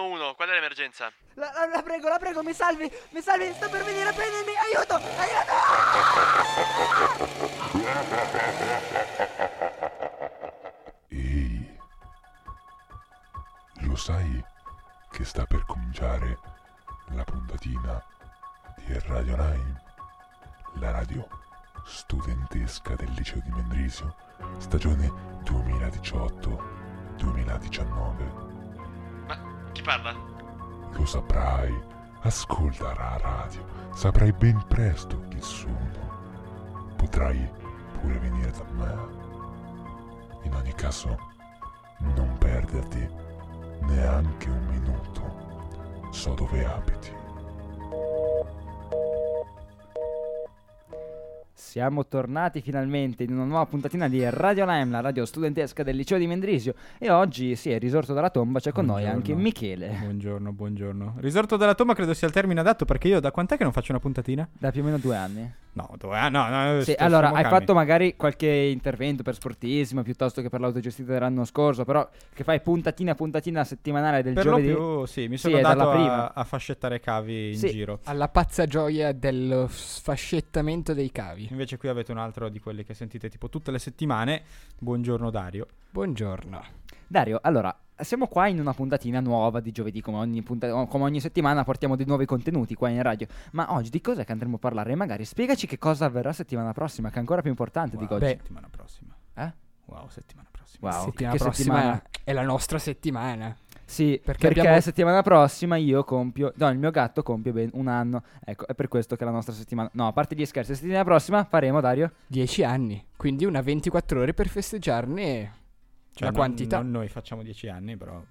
911, qual è l'emergenza? La, la- la prego, la prego, mi salvi, mi salvi, sto per venire a prendermi, aiuto, aiuto! Ehi, lo sai che sta per cominciare la puntatina di Radio 9? La radio studentesca del liceo di Mendrisio, stagione 2018-2019. Chi parla? Lo saprai, ascolta la radio, saprai ben presto chi sono. Potrai pure venire da me. In ogni caso, non perderti neanche un minuto. So dove abiti. Siamo tornati finalmente in una nuova puntatina di Radio Lime, la radio studentesca del liceo di Mendrisio e oggi si è risorto dalla tomba, c'è con noi anche Michele, Buongiorno, buongiorno. Risorto dalla tomba credo sia il termine adatto perché io da quant'è che non faccio una puntatina? da più o meno due anni. No, dove? Ah, no, no. Sì, sto- allora, hai calmi. fatto magari qualche intervento per sportismo piuttosto che per l'autogestita dell'anno scorso, però che fai puntatina puntatina settimanale del Per lo giovedì. più, sì, mi Sì, sono è dato a, prima. a fascettare cavi in Sì. giro. Alla pazza gioia dello sfascettamento dei cavi. Invece qui avete un altro di quelli che sentite tipo tutte le settimane. Buongiorno Dario. Buongiorno. Dario, allora, siamo qua in una puntatina nuova di giovedì, come ogni, punta- come ogni settimana portiamo dei nuovi contenuti qua in radio. Ma oggi di cos'è che andremo a parlare? E magari spiegaci che cosa avverrà settimana prossima, che è ancora più importante di Wow, oggi. settimana prossima. Eh? Wow, settimana prossima. Wow, settimana che prossima settimana. è la nostra settimana. Sì, Perché perché, abbiamo- settimana prossima io compio, no, il mio gatto compie ben un anno. Ecco, è per questo che la nostra settimana, no, a parte gli scherzi, settimana prossima faremo, Dario? Dieci anni. Quindi una 24 ore per festeggiarne Cioè, la non- quantità. non noi facciamo 10 anni, però.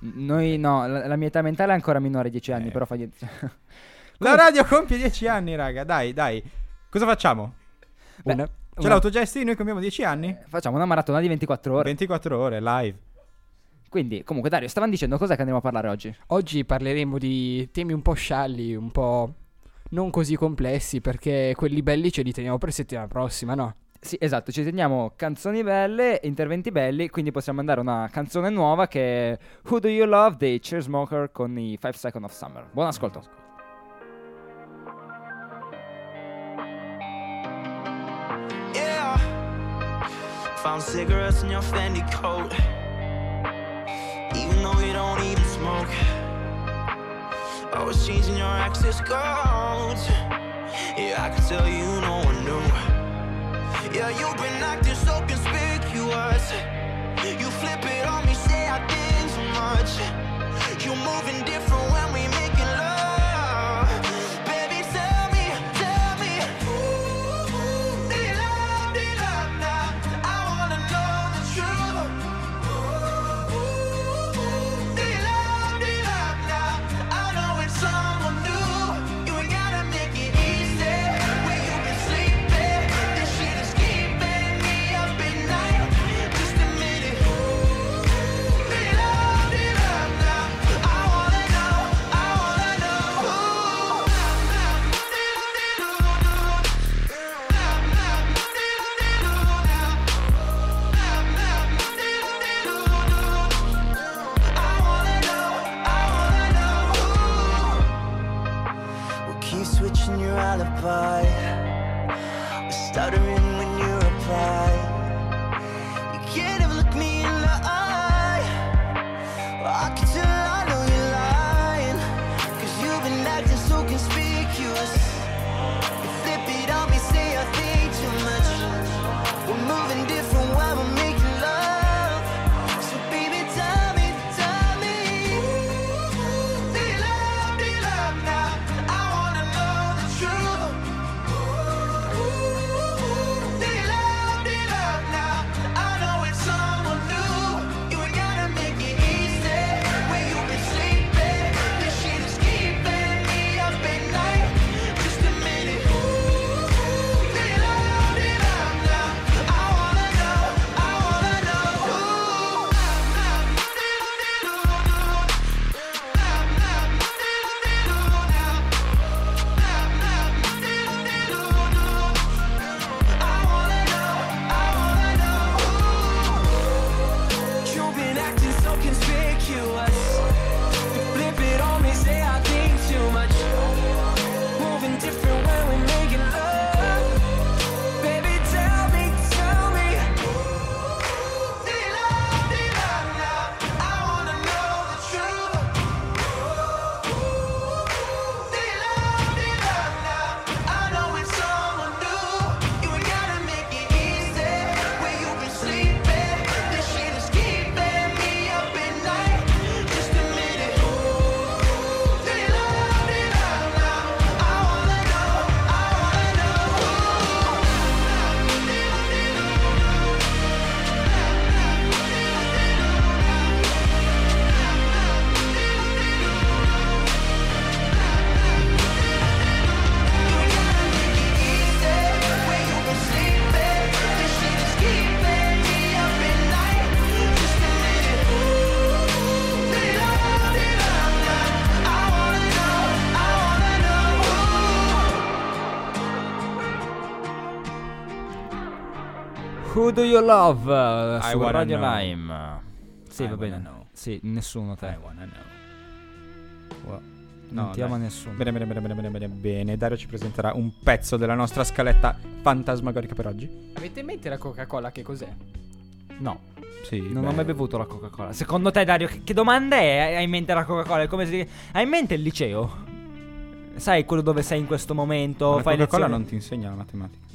Noi no, la, la mia età mentale è ancora minore, 10 anni, Eh. però fa niente. La radio compie 10 anni, raga. Dai, dai. Cosa facciamo? Beh, una- C'è una- l'autogesti, noi compiamo 10 anni? Facciamo una maratona di 24 ore. 24 ore live. Quindi, comunque, Dario, stavano dicendo cos'è che andiamo a parlare oggi? Oggi parleremo di temi un po' scialli, un po' non così complessi, perché quelli belli ce li teniamo per settimana prossima, no? Sì, esatto, ci teniamo canzoni belle, interventi belli, quindi possiamo mandare una canzone nuova che è Who Do You Love dei Chairsmoker con i 5 Seconds of Summer. Buon ascolto. Yeah. Found cigarettes in your Fendi coat. Even though you don't even smoke. Always changing your access codes. Yeah, I can tell you no one knew. Yeah, you've been acting so conspicuous. You flip it on me, say I did too much. You're moving different when Who do you love? I su wanna Radio know. Lime. Sì, I va bene. know. Sì, nessuno I te. wanna know. Non No, ti ama nessuno. Bene, bene, bene, bene, bene, bene, bene. Dario ci presenterà un pezzo della nostra scaletta fantasmagorica per oggi. Avete in mente la Coca-Cola che cos'è? No, Sì. non ho mai bevuto la Coca-Cola. Secondo te, Dario, che, che domanda è? Hai in mente la Coca-Cola? È come se Hai in mente il liceo? Sai quello dove sei in questo momento? La fai Coca-Cola lezioni? non ti insegna la matematica.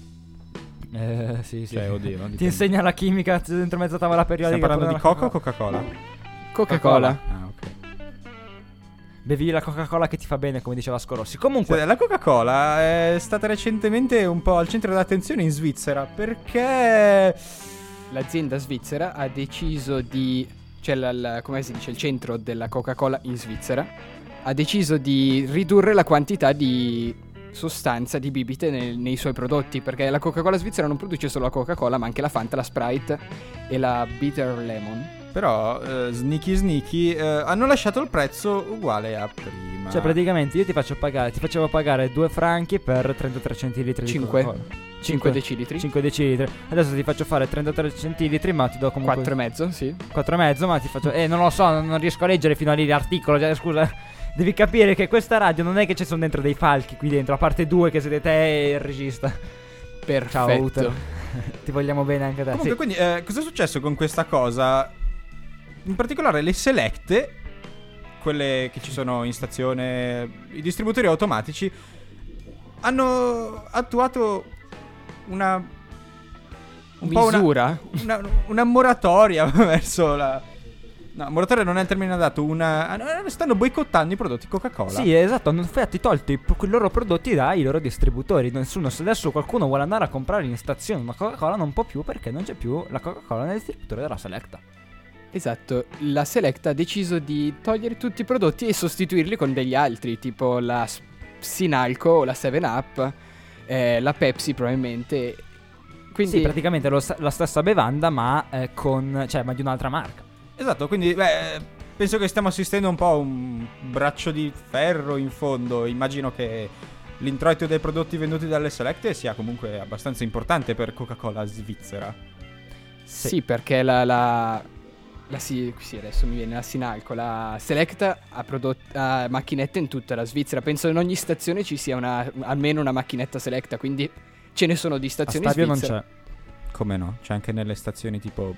Eh, sì, sì. Cioè, oddio. Ti insegna la chimica dentro mezza tavola periodica. Stiamo parlando di Coca o la Coca-Cola? Coca-Cola. Ah, ok. Bevi la Coca-Cola che ti fa bene, come diceva Scorossi. Comunque, Cioè, la Coca-Cola è stata recentemente un po' al centro dell'attenzione in Svizzera perché L'azienda svizzera ha deciso di. Cioè, la- la- come si dice, il centro della Coca-Cola in Svizzera ha deciso di ridurre la quantità di sostanza di bibite nel- nei suoi prodotti. Perché la Coca-Cola svizzera non produce solo la Coca-Cola, ma anche la Fanta, la Sprite e la Bitter Lemon. Però eh, sneaky sneaky eh, hanno lasciato il prezzo uguale a prima. cioè, praticamente io ti faccio pagare, ti facevo pagare 2 franchi per 33 centilitri di Cinque. Coca-Cola. 5 decilitri. 5 decilitri. Adesso ti faccio fare 33 centilitri, ma ti do comunque 4 e mezzo, sì. 4 e mezzo, ma ti faccio Eh, non lo so, non, non riesco a leggere fino a lì l'articolo, cioè, scusa. Devi capire che questa radio non è che ci sono dentro dei falchi qui dentro, a parte due che siete te e il regista. Perfetto. Ciao, Uter. Ti vogliamo bene anche te. Comunque, Sì. quindi, eh, cosa è successo con questa cosa? In particolare le selecte, quelle che ci sono in stazione, i distributori automatici, hanno attuato una... Un po' una, Misura? una, una moratoria verso la... No, moratoria non è il termine adatto, una... ah, Stanno boicottando i prodotti Coca-Cola. Sì, esatto, hanno infatti tolto i, i loro prodotti dai loro distributori. Nessuno, se adesso qualcuno vuole andare a comprare in stazione una Coca-Cola, non può più perché non c'è più la Coca-Cola nel distributore della Selecta. Esatto, la Select ha deciso di togliere tutti i prodotti e sostituirli con degli altri, tipo la Sinalco o la 7up, eh, la Pepsi probabilmente. Quindi Sì, praticamente lo- la stessa bevanda, ma eh, con. cioè, ma di un'altra marca. Esatto, quindi beh, penso che stiamo assistendo un po' a un braccio di ferro in fondo. Immagino che l'introito dei prodotti venduti dalle Selecte sia comunque abbastanza importante per Coca-Cola svizzera. sì. perché la, la, la si- sì, adesso mi viene la Sinalco, la Select ha, prodott- ha macchinette in tutta la Svizzera. Penso in ogni stazione ci sia una- almeno una macchinetta Selecta, quindi ce ne sono di A stazioni Stabio non svizzere. c'è. Come no? C'è anche nelle stazioni tipo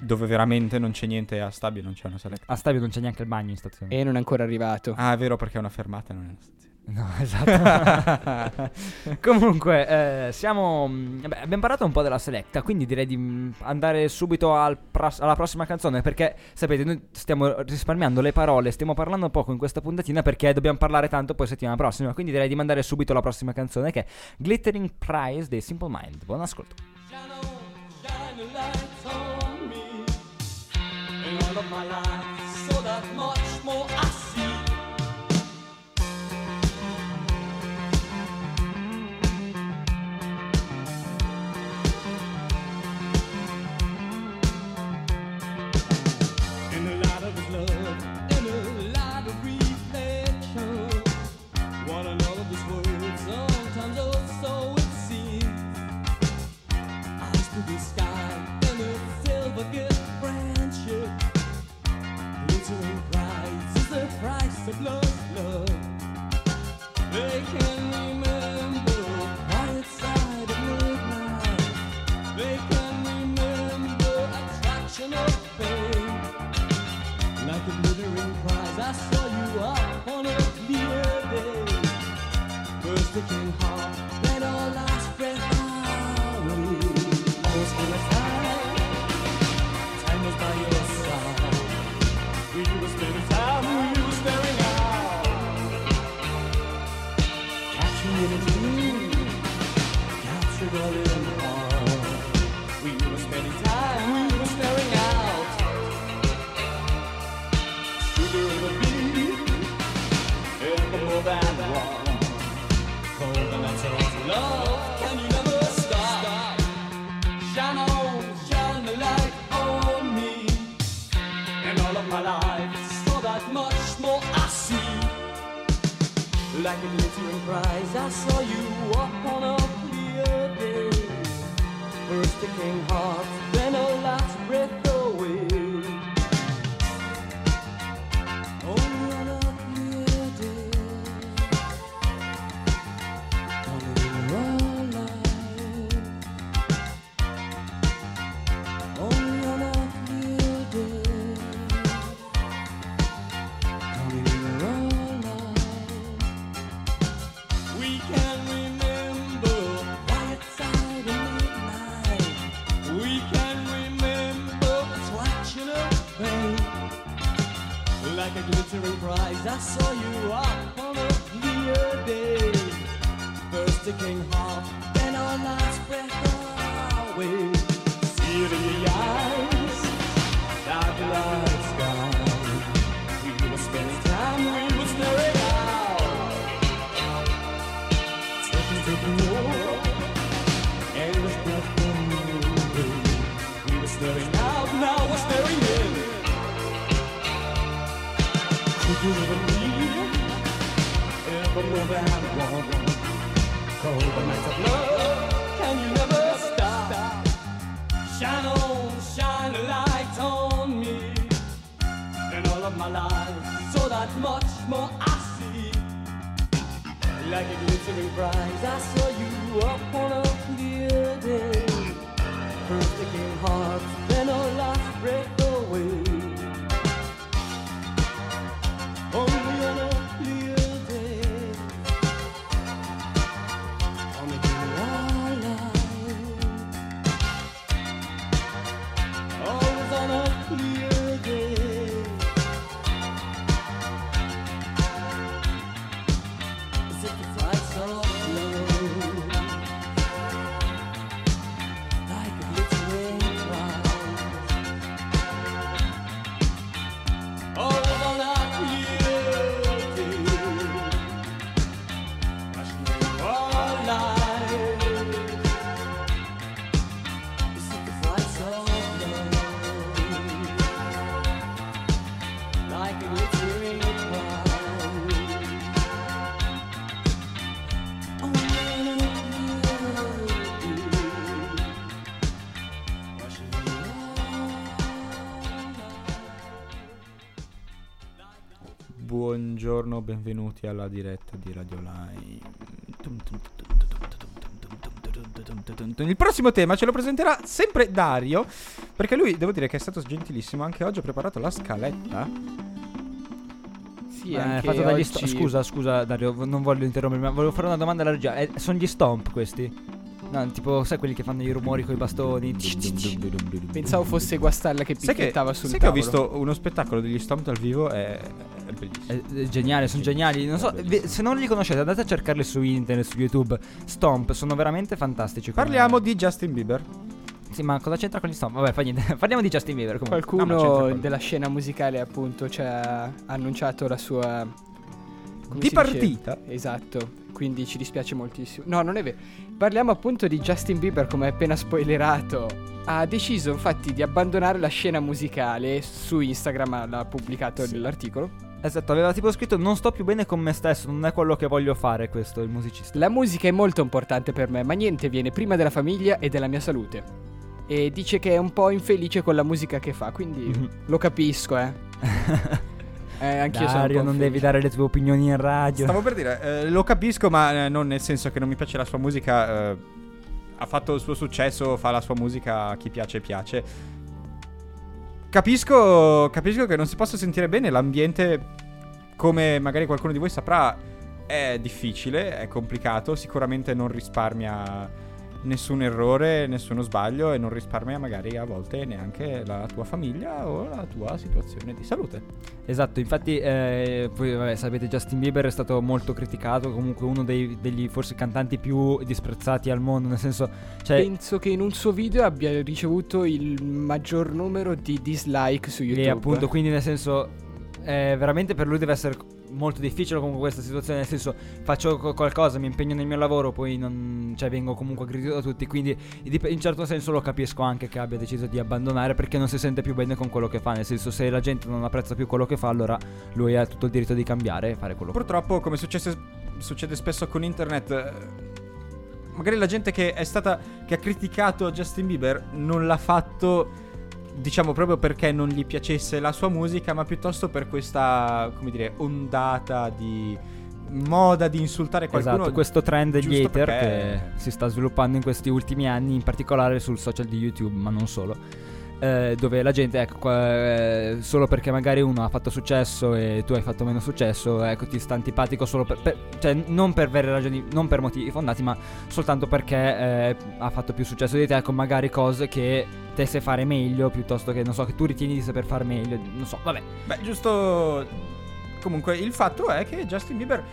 dove veramente non c'è niente a Stabio non c'è una Selecta. A Stabio non c'è neanche il bagno in stazione. E non è ancora arrivato. Ah, è vero perché è una fermata, non è una stazione. No, esatto. Comunque, eh, siamo. mh, beh, abbiamo parlato un po' della selecta, quindi direi di mh, andare subito al pros- alla prossima canzone. Perché sapete, noi stiamo risparmiando le parole, stiamo parlando poco in questa puntatina perché dobbiamo parlare tanto poi settimana prossima. Quindi direi di mandare subito alla prossima canzone che è Glittering Prize dei Simple Mind. Buon ascolto. In the They can prize, I saw you up on a clear day. First a king heart, then a last breath glittering prize, I saw you up on a clear day. First the king heart, then our last breath away. Buongiorno, benvenuti alla diretta di Radio Line. Il prossimo tema ce lo presenterà sempre Dario, perché lui devo dire che è stato gentilissimo, anche oggi ha preparato la scaletta. Sì, Eh, fatto dagli oggi- sto- Scusa, scusa Dario, non voglio interrompermi, ma volevo fare una domanda alla regia. Eh, sono gli stomp questi? No, tipo, sai quelli che fanno i rumori con i bastoni? Pensavo fosse Guastalla che Sai che, picchiettava sul sai che ho tavolo. visto uno spettacolo degli Stomp dal vivo, è bellissimo. È, è geniale, sono geniali. Non so, se non li conoscete, andate a cercarli su internet, su YouTube. Stomp, sono veramente fantastici. Parliamo di Justin Bieber. Sì, ma cosa c'entra con gli stomp? Vabbè, fa niente. Parliamo di Justin Bieber comunque. Qualcuno No, della scena musicale, appunto, ci ha annunciato la sua. come Di si dice? partita. Esatto, quindi ci dispiace moltissimo. No, non è vero. Parliamo appunto di Justin Bieber, come appena spoilerato. Ha deciso infatti di abbandonare la scena musicale. Su Instagram l'ha pubblicato Sì. l'articolo. Esatto, aveva tipo scritto non sto più bene con me stesso, non è quello che voglio fare questo, il musicista. La musica è molto importante per me, ma niente viene prima della famiglia e della mia salute. E dice che è un po' infelice con la musica che fa, quindi Mhm. lo capisco, eh. Eh, anch'io sono un Dario, po' non infelice. devi dare le tue opinioni in radio. Stavo per dire, eh, lo capisco, ma eh, non nel senso che non mi piace la sua musica. eh, ha fatto il suo successo, fa la sua musica, a chi piace, piace. Capisco, capisco che non si possa sentire bene l'ambiente, come magari qualcuno di voi saprà, è difficile, è complicato, sicuramente non risparmia nessun errore, nessuno sbaglio e non risparmia magari a volte neanche la tua famiglia o la tua situazione di salute. Esatto, infatti, eh, voi vabbè, sapete, Justin Bieber è stato molto criticato, comunque uno dei, degli forse cantanti più disprezzati al mondo, nel senso, cioè, Penso che in un suo video abbia ricevuto il maggior numero di dislike su YouTube. e appunto, quindi nel senso, eh, veramente per lui deve essere molto difficile comunque questa situazione, nel senso, faccio co- qualcosa, mi impegno nel mio lavoro, poi non, cioè, vengo comunque aggredito da tutti, quindi in certo senso lo capisco anche che abbia deciso di abbandonare perché non si sente più bene con quello che fa, nel senso, se la gente non apprezza più quello che fa, allora lui ha tutto il diritto di cambiare e fare quello che Purtroppo, come succede spesso con internet, eh, magari la gente che è stata che ha criticato Justin Bieber non l'ha fatto diciamo proprio perché non gli piacesse la sua musica, ma piuttosto per questa, come dire, ondata di moda di insultare qualcuno. Esatto, questo trend degli hater perché- che si sta sviluppando in questi ultimi anni, in particolare sul social di YouTube, ma non solo. Eh, dove la gente, ecco, eh, solo perché magari uno ha fatto successo e tu hai fatto meno successo, ecco, ti sta antipatico solo per, per- cioè, non per vere ragioni, non per motivi fondati, ma soltanto perché eh, ha fatto più successo di te, con magari cose che te sai fare meglio, piuttosto che, non so, che tu ritieni di saper fare meglio, non so, vabbè. Beh, giusto. Comunque, il fatto è che Justin Bieber.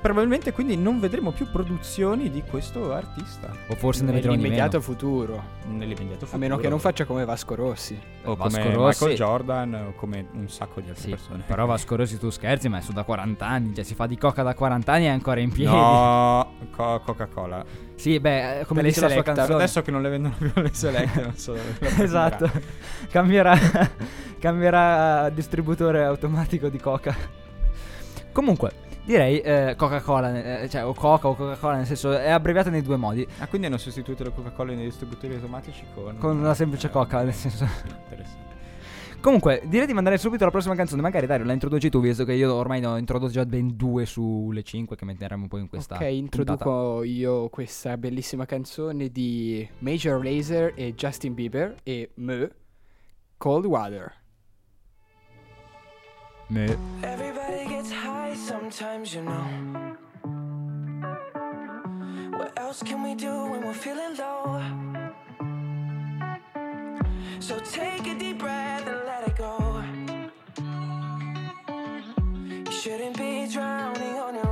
Probabilmente quindi non vedremo più produzioni di questo artista. O forse ne vedremo di Nell'immediato meno. futuro. Nell'immediato futuro. A meno che non faccia come Vasco Rossi. O Vasco come Rossi. Michael Jordan o come un sacco di altre Sì, persone. però Vasco Rossi tu scherzi, ma è su da 40 anni, cioè si fa di coca da 40 anni e è ancora in piedi. No, co- Coca-Cola. Sì, beh, eh, come dice la sua Selecta. canzone. Adesso che non le vendono più le select, non so esatto. cambierà cambierà distributore automatico di coca. Comunque, direi eh, Coca-Cola, eh, cioè o Coca o Coca-Cola, nel senso è abbreviata nei due modi. Ah, quindi hanno sostituito la Coca-Cola nei distributori automatici con... Con una semplice Eh, Coca, nel senso- interessante. Comunque, direi di mandare subito alla prossima canzone. Magari Dario la introduci tu, visto che io ormai ne ho introdotto già ben due sulle cinque che metteremo poi in questa. ok, introduco io questa bellissima canzone di Major Lazer e Justin Bieber e Me, Cold Water. Puntata. Everybody gets high sometimes, you know. What else can we do when we're feeling low? So take a deep breath and let it go. You shouldn't be drowning on your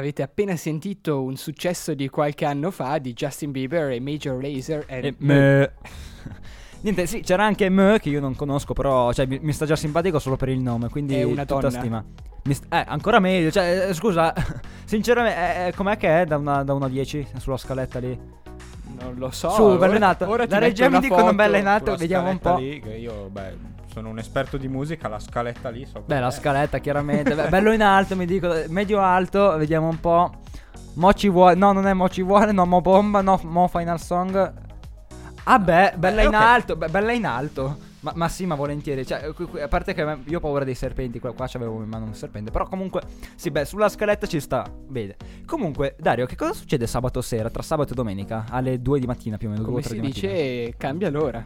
Avete appena sentito un successo di qualche anno fa di Justin Bieber e Major Lazer e E me- Niente, sì, c'era anche Me che io non conosco, però cioè, mi, mi sta già simpatico solo per il nome, quindi È una tutta donna. stima. St- eh, ancora meglio, cioè, eh, scusa, sinceramente, eh, eh, com'è che è da una, da 1 a 10 sulla scaletta lì? Non lo so. Su, ora- alto. Ora La metto regia mi una dicono Sulla vediamo un po'. Lì, che io, beh, sono un esperto di musica, la scaletta lì so Beh, la scaletta chiaramente. Beh, bello in alto, mi dico. Medio alto, vediamo un po'. Mo ci vuole. No, non è Mo ci vuole. No, Mo bomba. No, Mo final song. Ah, beh, bella Beh, in ok. alto. Beh, bella in alto. Ma, ma sì, ma volentieri. Cioè, qui- qui- a parte che io ho paura dei serpenti. Qua, qua c'avevo in mano un serpente. Però comunque, sì, beh, sulla scaletta ci sta. Bene. Comunque, Dario, che cosa succede sabato sera? Tra sabato e domenica? Alle 2 di mattina più o meno. 2 Come 3 si di mattina. dice, cambia l'ora.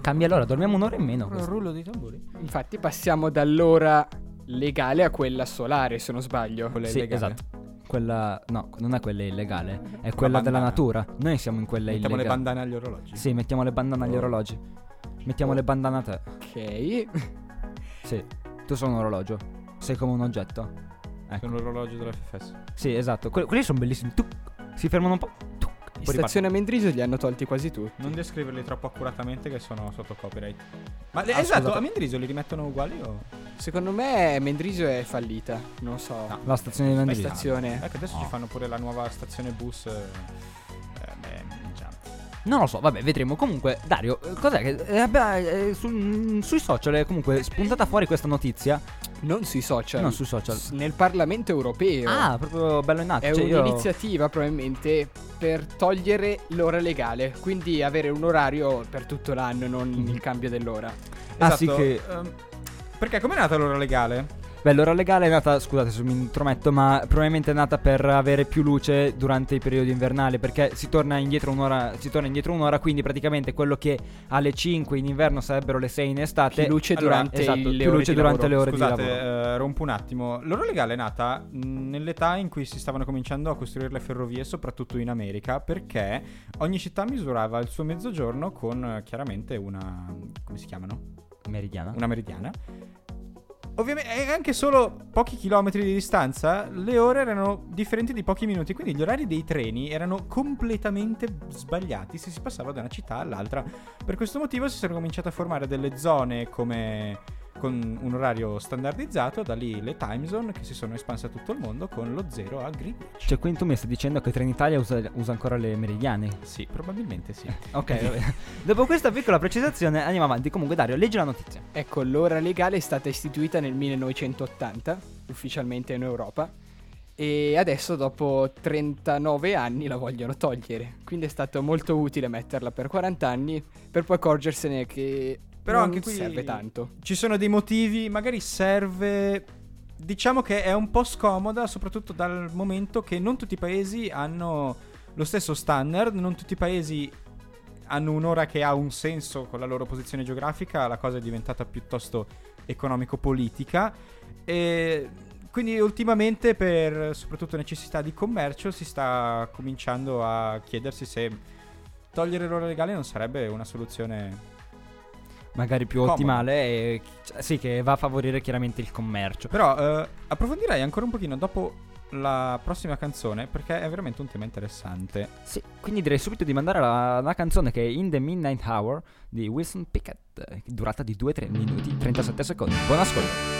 Cambia l'ora, dormiamo un'ora in meno. Un rullo di tamburi. Infatti passiamo dall'ora legale a quella solare, se non sbaglio. Quella Sì, illegale. esatto. Quella, no, non è quella illegale, è quella della natura. Noi siamo in quella Mettiamo le illegale. bandane agli orologi. Sì, mettiamo le bandane agli Oh. orologi. Mettiamo Oh. le bandane a te. Ok. Sì. Tu sei un orologio. Sei come un oggetto. Ecco. Sono l'orologio della FFS. Sì, esatto. Que- quelli sono bellissimi. Tuc. Si fermano un po'. Stazione a Mendrisio li hanno tolti quasi tutti. Non descriverli troppo accuratamente che sono sotto copyright. Ma le- Ah, esatto, scusate. a Mendrisio li rimettono uguali o... Secondo me Mendrisio è fallita. Non so. No. La stazione di La Mendrisio. stazione. Ecco, adesso No. ci fanno pure la nuova stazione bus. eh, eh, beh, già. Non lo so, vabbè, vedremo. Comunque, Dario, eh, cos'è che. eh, abbia- eh, su- mm, sui social è comunque spuntata fuori questa notizia. Non sui social. Non sui social. S- Nel Parlamento europeo. Ah, proprio bello in alto. È cioè, io- un'iniziativa probabilmente per togliere l'ora legale, quindi avere un orario per tutto l'anno e non Mhm. il cambio dell'ora. Ah, sì, Esatto, che- ehm, perché com'è nata l'ora legale? Beh, l'ora legale è nata, scusate se mi intrometto, ma probabilmente è nata per avere più luce durante i periodi invernali, perché si torna indietro un'ora, si torna indietro un'ora, quindi praticamente quello che alle 5 in inverno sarebbero le 6 in estate. Più luce allora, durante esatto, le più ore luce durante le ore Scusate, di lavoro. eh, rompo un attimo. L'ora legale è nata mh, nell'età in cui si stavano cominciando a costruire le ferrovie, soprattutto in America, perché ogni città misurava il suo mezzogiorno con eh, chiaramente una. come si chiamano? Meridiana. Una meridiana. Ovviamente, anche solo pochi chilometri di distanza, le ore erano differenti di pochi minuti, quindi gli orari dei treni erano completamente sbagliati se si passava da una città all'altra. Per questo motivo si sono cominciate a formare delle zone come con un orario standardizzato, da lì le time zone che si sono espanse a tutto il mondo con lo zero a Greenwich. Cioè, quindi tu mi stai dicendo che Trenitalia usa, usa ancora le meridiane? Sì, probabilmente sì. Ok, vabbè. Dopo questa piccola precisazione andiamo avanti. Comunque, Dario, leggi la notizia. Ecco, l'ora legale è stata istituita nel 1980, ufficialmente in Europa, e adesso dopo 39 anni la vogliono togliere. Quindi è stato molto utile metterla per 40 anni per poi accorgersene che Però non anche qui serve tanto. Ci sono dei motivi, magari serve. Diciamo che è un po' scomoda, soprattutto dal momento che non tutti i paesi hanno lo stesso standard, non tutti i paesi hanno un'ora che ha un senso con la loro posizione geografica, la cosa è diventata piuttosto economico-politica e quindi ultimamente per soprattutto necessità di commercio si sta cominciando a chiedersi se togliere l'ora legale non sarebbe una soluzione Magari più Comodo. ottimale e sì, che va a favorire chiaramente il commercio. Però eh, approfondirei ancora un pochino dopo la prossima canzone perché è veramente un tema interessante. Sì, quindi direi subito di mandare la, la canzone che è In the Midnight Hour di Wilson Pickett, durata di 2-3 minuti 37 secondi. Buon ascolto.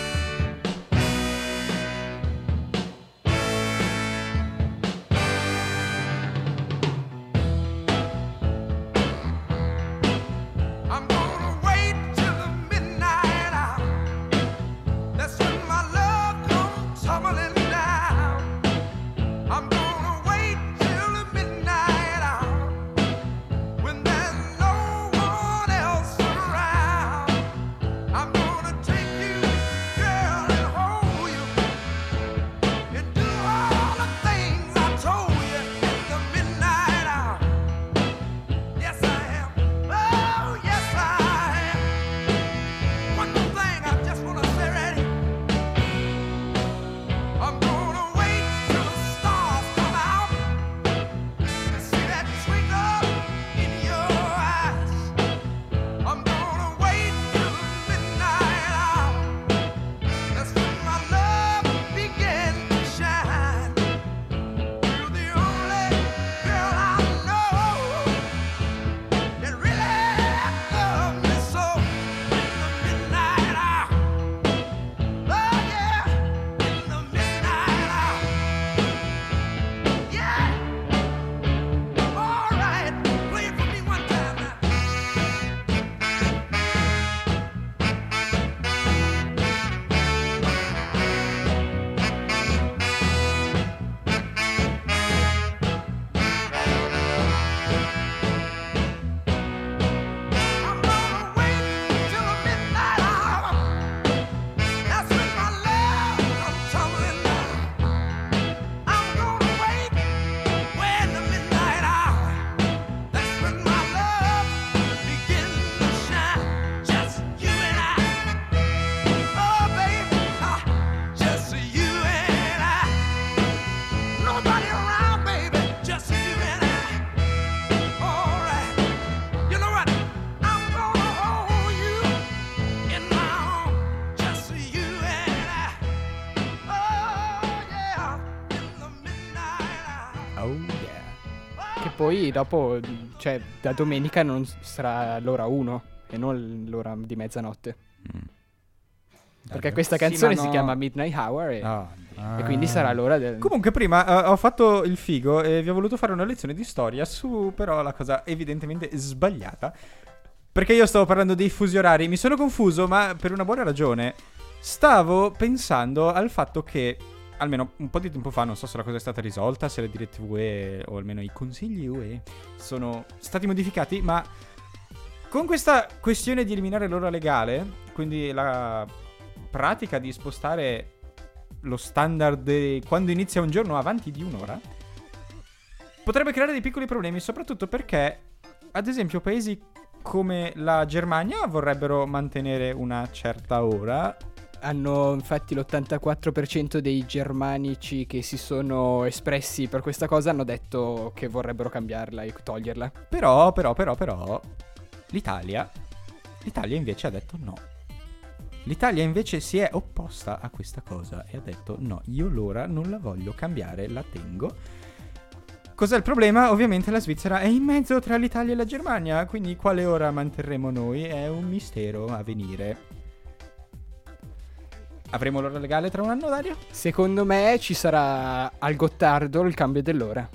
Poi dopo, cioè da domenica non sarà l'ora 1 e non l'ora di mezzanotte. Perché questa Sì, canzone si no. chiama Midnight Hour e, Ah. e quindi sarà l'ora del... Comunque prima eh, ho fatto il figo e vi ho voluto fare una lezione di storia su però la cosa evidentemente sbagliata. Perché io stavo parlando dei fusi orari, mi sono confuso ma per una buona ragione. Stavo pensando al fatto che, almeno un po' di tempo fa, non so se la cosa è stata risolta, se le direttive UE o almeno i consigli UE sono stati modificati, ma con questa questione di eliminare l'ora legale, quindi la pratica di spostare lo standard quando inizia un giorno avanti di un'ora, potrebbe creare dei piccoli problemi, soprattutto perché, ad esempio, paesi come la Germania vorrebbero mantenere una certa ora. Hanno infatti l'84% dei germanici che si sono espressi per questa cosa hanno detto che vorrebbero cambiarla e toglierla. Però, però, però, però, l'Italia, l'Italia invece ha detto no. L'Italia invece si è opposta a questa cosa e ha detto no, io l'ora non la voglio cambiare, la tengo. Cos'è il problema? Ovviamente la Svizzera è in mezzo tra l'Italia e la Germania, quindi quale ora manterremo noi è un mistero a venire. Avremo l'ora legale tra un anno, Dario? Secondo me ci sarà al Gottardo il cambio dell'ora.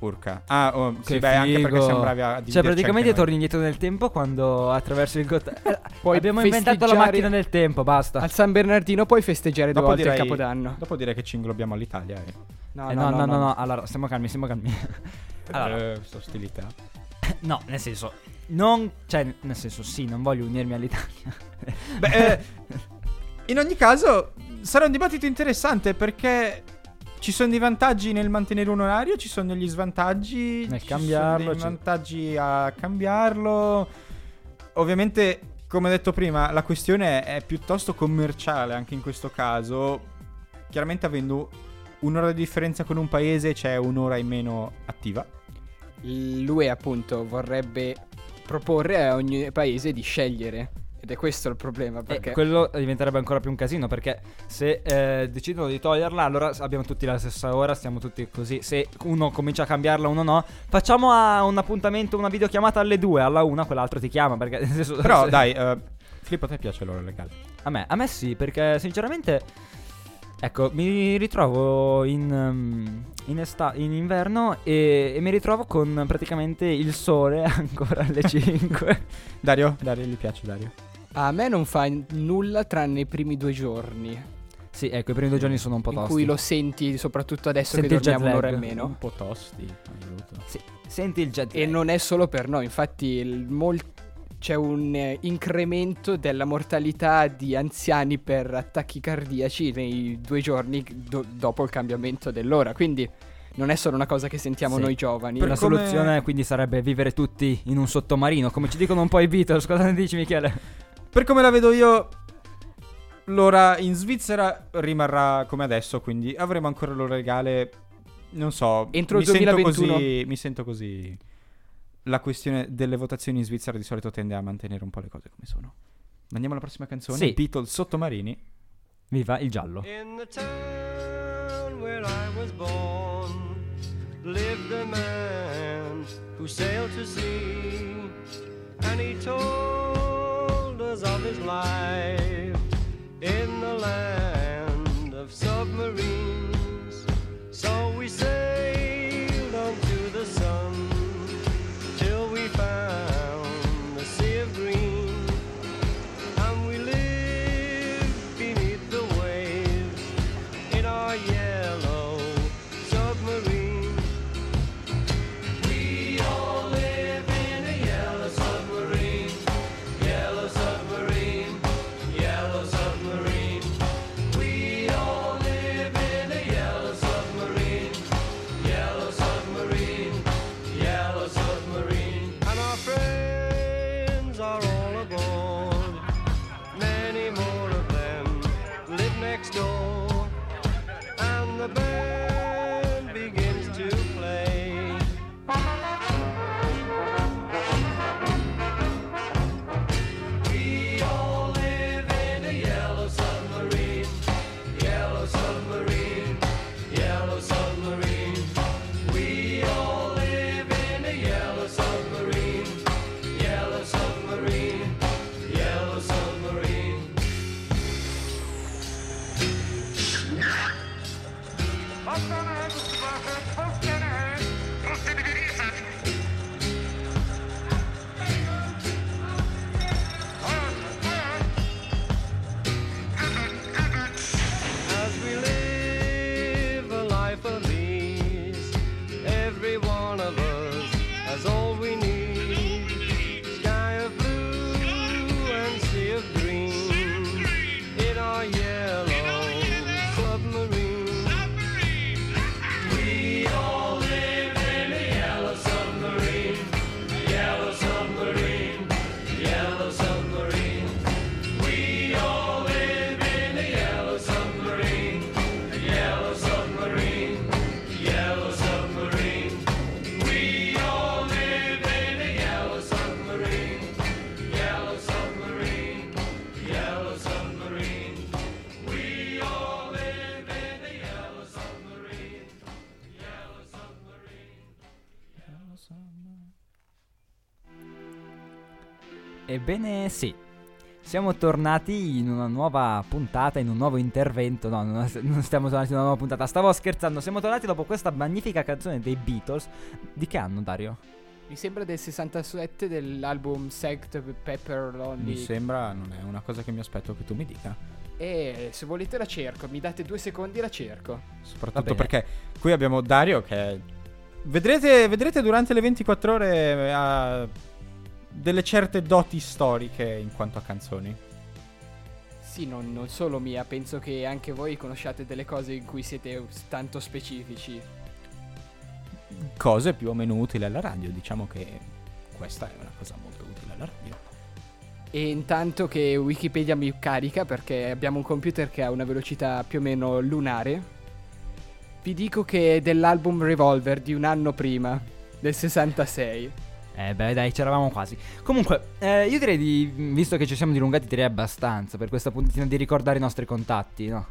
Urca. Ah, oh, sì, Che beh, anche perché siamo bravi a dividerci Cioè, praticamente anche torni indietro nel tempo quando attraverso il got... Eh, Puoi Abbiamo inventato la festeggiare- macchina del tempo, basta. Al San Bernardino puoi festeggiare due Dopo volte direi, il Capodanno. dopo direi che ci inglobiamo all'Italia. Eh. Eh, no, no, no, no, allora, stiamo calmi, stiamo calmi. Allora. Eh, questa ostilità. no, nel senso, non... Cioè, nel senso, sì, non voglio unirmi all'Italia. Beh, eh, in ogni caso, sarà un dibattito interessante perché ci sono dei vantaggi nel mantenere un orario, ci sono degli svantaggi. Nel ci cambiarlo, Sono dei ci- vantaggi a cambiarlo. Ovviamente, come detto prima, la questione è piuttosto commerciale anche in questo caso. Chiaramente, avendo un'ora di differenza con un paese, c'è un'ora in meno attiva. L'UE appunto vorrebbe proporre a ogni paese di scegliere. Ed è questo il problema, E perché... quello diventerebbe ancora più un casino perché se eh, decidono di toglierla, allora abbiamo tutti la stessa ora, stiamo tutti così. Se uno comincia a cambiarla, uno no. Facciamo a un appuntamento, una videochiamata alle due, alla una, quell'altro ti chiama. Perché nel senso, Però, se- dai, eh, Filippo, a te piace l'ora legale? A me, a me sì, perché sinceramente. Ecco, mi ritrovo in, um, in, esta- in inverno e, e mi ritrovo con praticamente il sole ancora alle 5. Dario? Dario, gli piace Dario? A me non fa nulla tranne i primi due giorni. sì, ecco, i primi due giorni sono un po' in tosti. cui lo senti, soprattutto adesso Senti che dormiamo un'ora e meno. Un po' tosti, aiuto. Sì, senti il jet E lag. non è solo per noi, infatti il mol- c'è un eh, incremento della mortalità di anziani per attacchi cardiaci nei due giorni do- dopo il cambiamento dell'ora, quindi non è solo una cosa che sentiamo Sì. noi giovani. Per La come- soluzione quindi sarebbe vivere tutti in un sottomarino, come ci dicono un po' i Beatles. Cosa ne dici, Michele? Per come la vedo io, l'ora in Svizzera rimarrà come adesso, quindi avremo ancora l'ora legale. Non so, Entro mi il sento 2021. così. Mi sento così. La questione delle votazioni in Svizzera di solito tende a mantenere un po' le cose come sono. Andiamo alla prossima canzone. Sì. Beatles Sottomarini. Viva il giallo. In the town where I was born lived a man who sailed to sea, and he told us of his life in the land of submarines. So we sailed next door. Ebbene sì, siamo tornati in una nuova puntata, in un nuovo intervento. No, non, non stiamo tornati in una nuova puntata, stavo scherzando. Siamo tornati dopo questa magnifica canzone dei Beatles. Di che anno, Dario? Mi sembra del 67 dell'album Sect Pepper Lonely. Mi sembra, non è una cosa che mi aspetto che tu mi dica. E se volete la cerco, mi date due secondi e la cerco. Soprattutto perché qui abbiamo Dario che vedrete, vedrete durante le 24 ore ha delle certe doti storiche in quanto a canzoni. Sì, non, non solo mia, penso che anche voi conosciate delle cose in cui siete tanto specifici. Cose più o meno utili alla radio, diciamo che questa è una cosa molto utile alla radio. E intanto che Wikipedia mi carica, perché abbiamo un computer che ha una velocità più o meno lunare, vi dico che è dell'album Revolver di un anno prima, del 66. Eh beh dai, c'eravamo quasi. Comunque, eh, io direi di, visto che ci siamo dilungati, direi abbastanza per questa puntatina di ricordare i nostri contatti, no?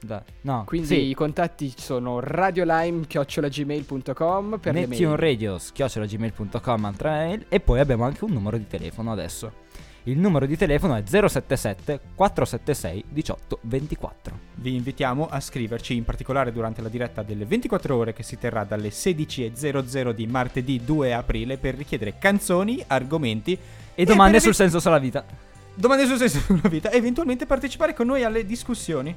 Dai, no. Quindi sì. i contatti sono radiolime.gmail.com per le mail. Radios, chiocciolagmail.com altra mail e poi abbiamo anche un numero di telefono adesso. Il numero di telefono è 077 476 1824. Vi invitiamo a scriverci, in particolare durante la diretta delle 24 ore che si terrà dalle 16.00 di martedì 2 aprile per richiedere canzoni, argomenti E domande per sul evi- senso della vita. domande sul senso della vita e eventualmente partecipare con noi alle discussioni.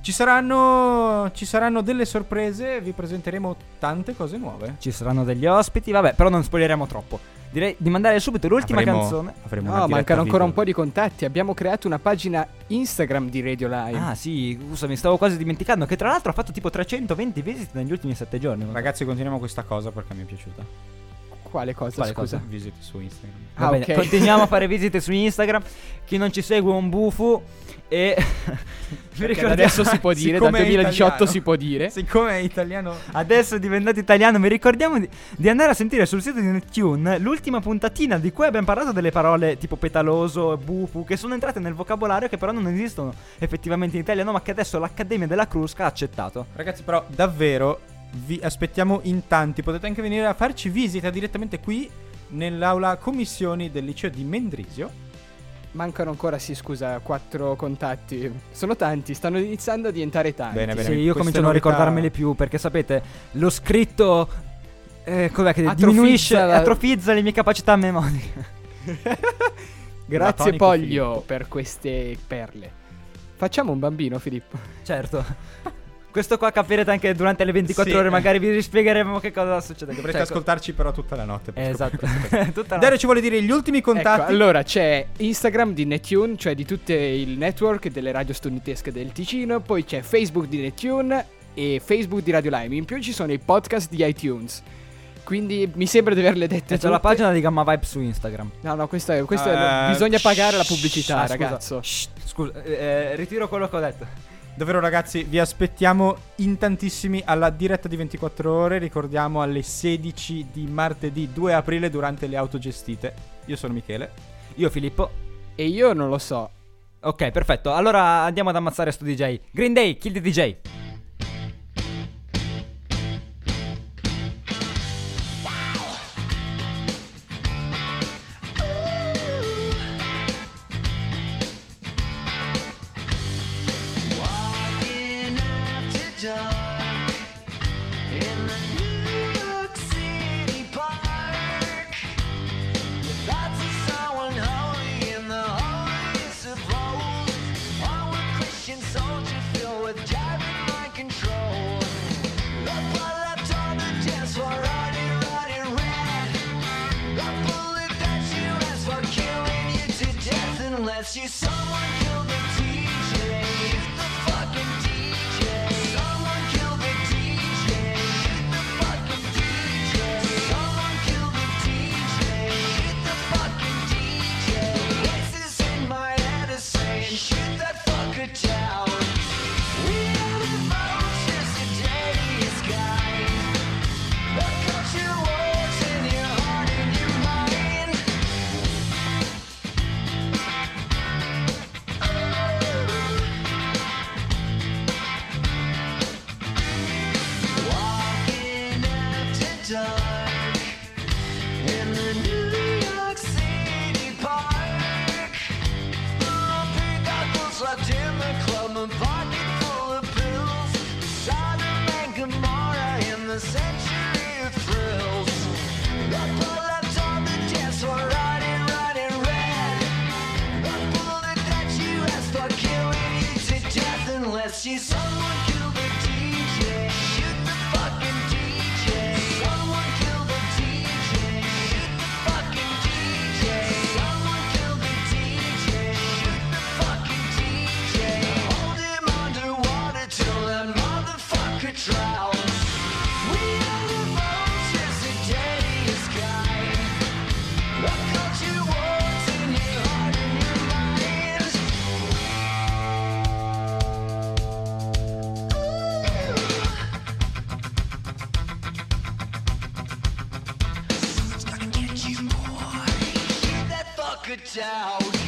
Ci saranno, ci saranno delle sorprese, vi presenteremo tante cose nuove. Ci saranno degli ospiti, vabbè, però non spoileremo troppo. Direi di mandare subito l'ultima Avremo- canzone. Avremo No, mancano ancora un po' di contatti. Abbiamo creato una pagina Instagram di Radio Live. Ah sì, scusa, mi stavo quasi dimenticando che tra l'altro ha fatto tipo 320 visite negli ultimi 7 giorni. Ragazzi, continuiamo questa cosa perché mi è piaciuta. Quale cosa, Quale scusa? cosa? Visite su Instagram. Va Ah, bene, ok. continuiamo a fare visite su Instagram. Chi non ci segue è un bufu. E adesso si può dire, dal Siccome è 2018 italiano. si può dire. Siccome è italiano, Adesso è diventato italiano. Vi ricordiamo di, di andare a sentire sul sito di Neptune l'ultima puntatina di cui abbiamo parlato delle parole tipo petaloso e bufu, che sono entrate nel vocabolario, che però non esistono effettivamente in italiano, ma che adesso l'Accademia della Crusca ha accettato. ragazzi, però davvero vi aspettiamo in tanti. Potete anche venire a farci visita direttamente qui nell'aula commissioni del liceo di Mendrisio. Mancano ancora, sì, scusa, quattro contatti. Sono tanti, stanno iniziando a diventare tanti. Bene, bene. Sì, io comincio a non novità- ricordarmeli più perché sapete, lo scritto. Eh, cos'è che Atrofizza diminuisce, la- atrofizza le mie capacità memoriche. Grazie Poglio Filippo. per queste perle. Facciamo un bambino, Filippo. Certo. Questo qua capirete anche durante le 24 Sì. ore, magari vi rispiegheremo che cosa succede. Dovrete Cioè, ascoltarci però tutta la notte. Eh, esatto. Tutta la- Dario ci vuole dire gli ultimi contatti. Ecco, allora c'è Instagram di Netune, cioè di tutte il network delle radio studentesche del Ticino, poi c'è Facebook di Netune e Facebook di Radio Lime. In più ci sono i podcast di iTunes. Quindi mi sembra di averle dette E c'è la tutte. pagina di Gamma Vibe su Instagram. No, no, questo è, questo è- Eh, bisogna pagare la pubblicità, Ah, scusa. ragazzo. Scusa, eh, eh, ritiro quello che ho detto. Davvero ragazzi, vi aspettiamo in tantissimi alla diretta di 24 ore, ricordiamo alle 16 di martedì 2 aprile durante le autogestite. Io sono Michele. Io, Filippo. E io non lo so. Ok, perfetto. Allora andiamo ad ammazzare sto DJ. Green Day, kill the DJ. could doubt